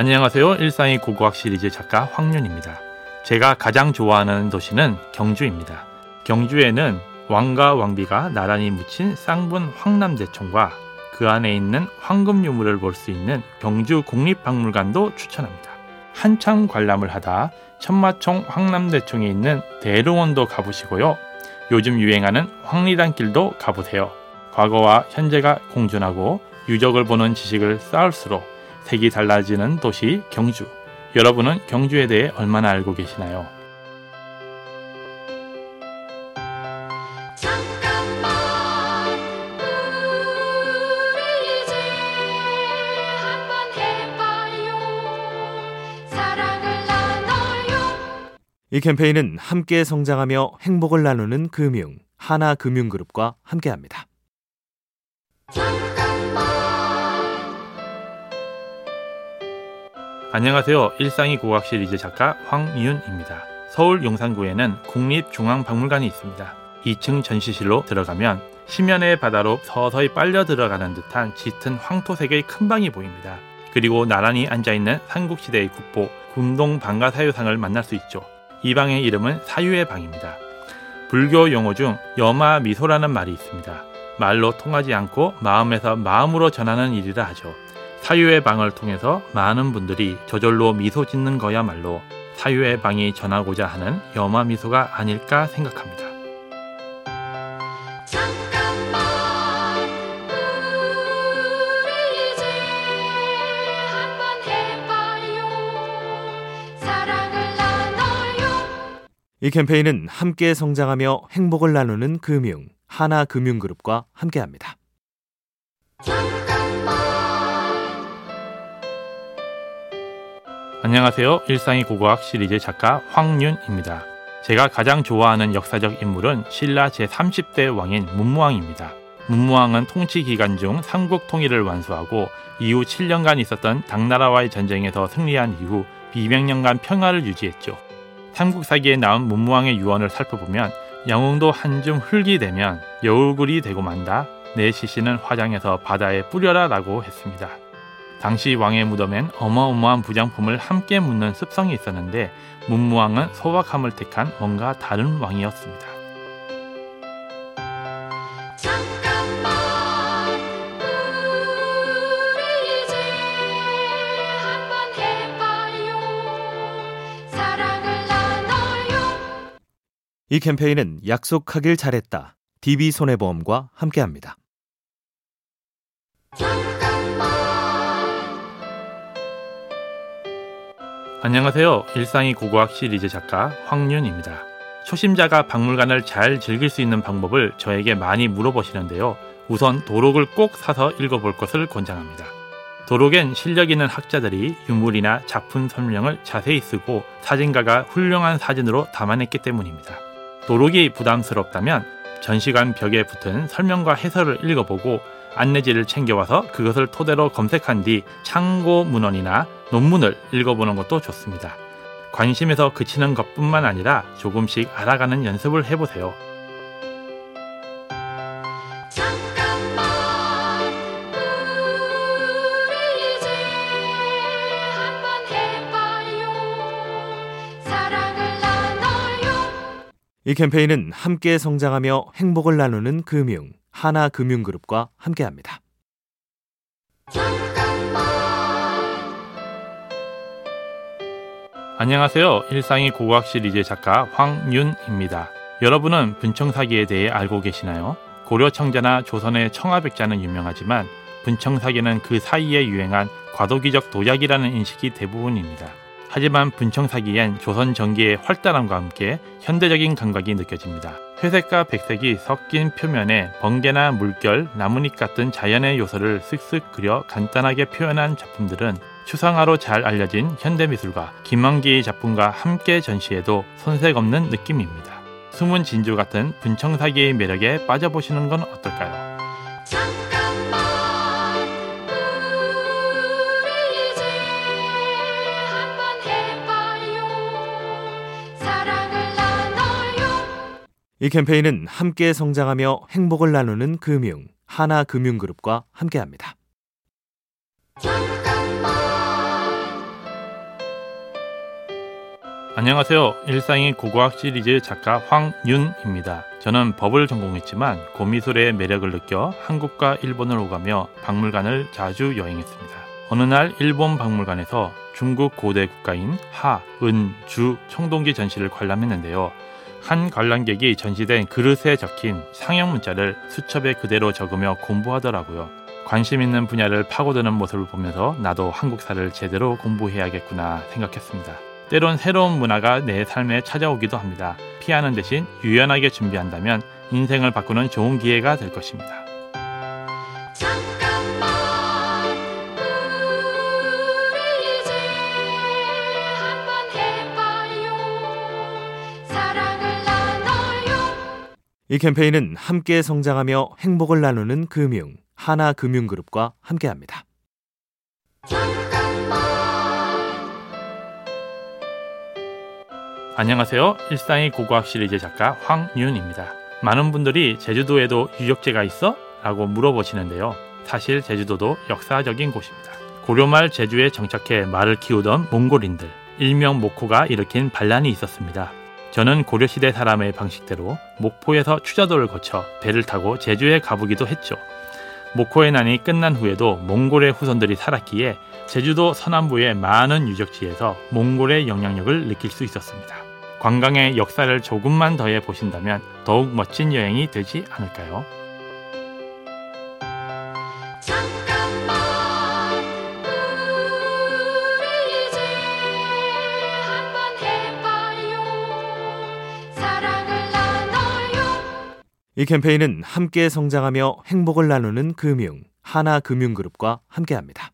안녕하세요. 일상의 고고학 시리즈 작가 황윤입니다. 제가 가장 좋아하는 도시는 경주입니다. 경주에는 왕과 왕비가 나란히 묻힌 쌍분 황남대총과 그 안에 있는 황금 유물을 볼 수 있는 경주 국립박물관도 추천합니다. 한참 관람을 하다 천마총 황남대총에 있는 대릉원도 가보시고요. 요즘 유행하는 황리단길도 가보세요. 과거와 현재가 공존하고 유적을 보는 지식을 쌓을수록 색이 달라지는 도시 경주. 여러분은 경주에 대해 얼마나 알고 계시나요? 잠깐만 우리 이제 한번 해봐요 사랑을 나눠요 이 캠페인은 함께 성장하며 행복을 나누는 금융 하나금융그룹과 함께합니다. 안녕하세요. 일상이 고학 시리즈 작가 황이윤입니다. 서울 용산구에는 국립중앙박물관이 있습니다. 2층 전시실로 들어가면 심연의 바다로 서서히 빨려 들어가는 듯한 짙은 황토색의 큰 방이 보입니다. 그리고 나란히 앉아있는 삼국시대의 국보 군동 방가사유상을 만날 수 있죠. 이 방의 이름은 사유의 방입니다. 불교 용어 중 여마 미소라는 말이 있습니다. 말로 통하지 않고 마음에서 마음으로 전하는 일이라 하죠. 사유의 방을 통해서 많은 분들이 저절로 미소 짓는 거야말로 사유의 방이 전하고자 하는 여마 미소가 아닐까 생각합니다. 잠깐만 우리 이제 한번 해봐요 사랑을 나눠요 이 캠페인은 함께 성장하며 행복을 나누는 금융 하나금융그룹과 함께합니다. 안녕하세요. 일상의 고고학 시리즈 작가 황윤입니다. 제가 가장 좋아하는 역사적 인물은 신라 제30대 왕인 문무왕입니다. 문무왕은 통치 기간 중 삼국 통일을 완수하고 이후 7년간 있었던 당나라와의 전쟁에서 승리한 이후 200년간 평화를 유지했죠. 삼국사기에 나온 문무왕의 유언을 살펴보면 영웅도 한줌 흙이 되면 여울굴이 되고 만다. 내 시신은 화장해서 바다에 뿌려라 라고 했습니다. 당시 왕의 무덤엔 어마어마한 부장품을 함께 묻는 습성이 있었는데 문무왕은 소박함을 택한 뭔가 다른 왕이었습니다. 잠깐만 우리 이제 한번 해봐요 사랑을 나눠요 이 캠페인은 약속하길 잘했다. DB손해보험과 함께합니다. 안녕하세요. 일상이 고고학 시리즈 작가 황윤입니다. 초심자가 박물관을 잘 즐길 수 있는 방법을 저에게 많이 물어보시는데요. 우선 도록을 꼭 사서 읽어볼 것을 권장합니다. 도록엔 실력 있는 학자들이 유물이나 작품 설명을 자세히 쓰고 사진가가 훌륭한 사진으로 담아냈기 때문입니다. 도록이 부담스럽다면 전시관 벽에 붙은 설명과 해설을 읽어보고 안내지를 챙겨와서 그것을 토대로 검색한 뒤 참고 문헌이나 논문을 읽어보는 것도 좋습니다. 관심에서 그치는 것뿐만 아니라 조금씩 알아가는 연습을 해보세요. 잠깐만 우리 이제 한번 해봐요 사랑을 나눠요 이 캠페인은 함께 성장하며 행복을 나누는 금융 하나금융그룹과 함께합니다. 안녕하세요. 일상의 고고학 시리즈 작가 황윤입니다. 여러분은 분청사기에 대해 알고 계시나요? 고려 청자나 조선의 청아백자는 유명하지만 분청사기는 그 사이에 유행한 과도기적 도약이라는 인식이 대부분입니다. 하지만 분청사기엔 조선 전기의 활달함과 함께 현대적인 감각이 느껴집니다. 회색과 백색이 섞인 표면에 번개나 물결, 나뭇잎 같은 자연의 요소를 쓱쓱 그려 간단하게 표현한 작품들은 추상화로 잘 알려진 현대미술가 김만기의 작품과 함께 전시해도 손색 없는 느낌입니다. 숨은 진주 같은 분청사기의 매력에 빠져보시는 건 어떨까요? 이 캠페인은 함께 성장하며 행복을 나누는 금융 하나금융그룹과 함께합니다. 안녕하세요. 일상의 고고학 시리즈 작가 황윤입니다. 저는 법을 전공했지만 고미술의 매력을 느껴 한국과 일본을 오가며 박물관을 자주 여행했습니다. 어느 날 일본 박물관에서 중국 고대 국가인 하, 은, 주 청동기 전시를 관람했는데요. 한 관람객이 전시된 그릇에 적힌 상형 문자를 수첩에 그대로 적으며 공부하더라고요. 관심 있는 분야를 파고드는 모습을 보면서 나도 한국사를 제대로 공부해야겠구나 생각했습니다. 때론 새로운 문화가 내 삶에 찾아오기도 합니다. 피하는 대신 유연하게 준비한다면 인생을 바꾸는 좋은 기회가 될 것입니다. 잠깐만 우리 이제 한번 해봐요 사랑을 나눠요 이 캠페인은 함께 성장하며 행복을 나누는 금융 하나금융그룹과 함께합니다. 안녕하세요. 일상의 고고학 시리즈 작가 황윤입니다. 많은 분들이 제주도에도 유적지가 있어? 라고 물어보시는데요. 사실 제주도도 역사적인 곳입니다. 고려말 제주에 정착해 말을 키우던 몽골인들, 일명 목호가 일으킨 반란이 있었습니다. 저는 고려시대 사람의 방식대로 목포에서 추자도를 거쳐 배를 타고 제주에 가보기도 했죠. 목호의 난이 끝난 후에도 몽골의 후손들이 살았기에 제주도 서남부의 많은 유적지에서 몽골의 영향력을 느낄 수 있었습니다. 관광의 역사를 조금만 더해 보신다면 더욱 멋진 여행이 되지 않을까요? 잠깐만 우리 이제 한번 해봐요 사랑을 나눠요 이 캠페인은 함께 성장하며 행복을 나누는 금융 하나금융그룹과 함께합니다.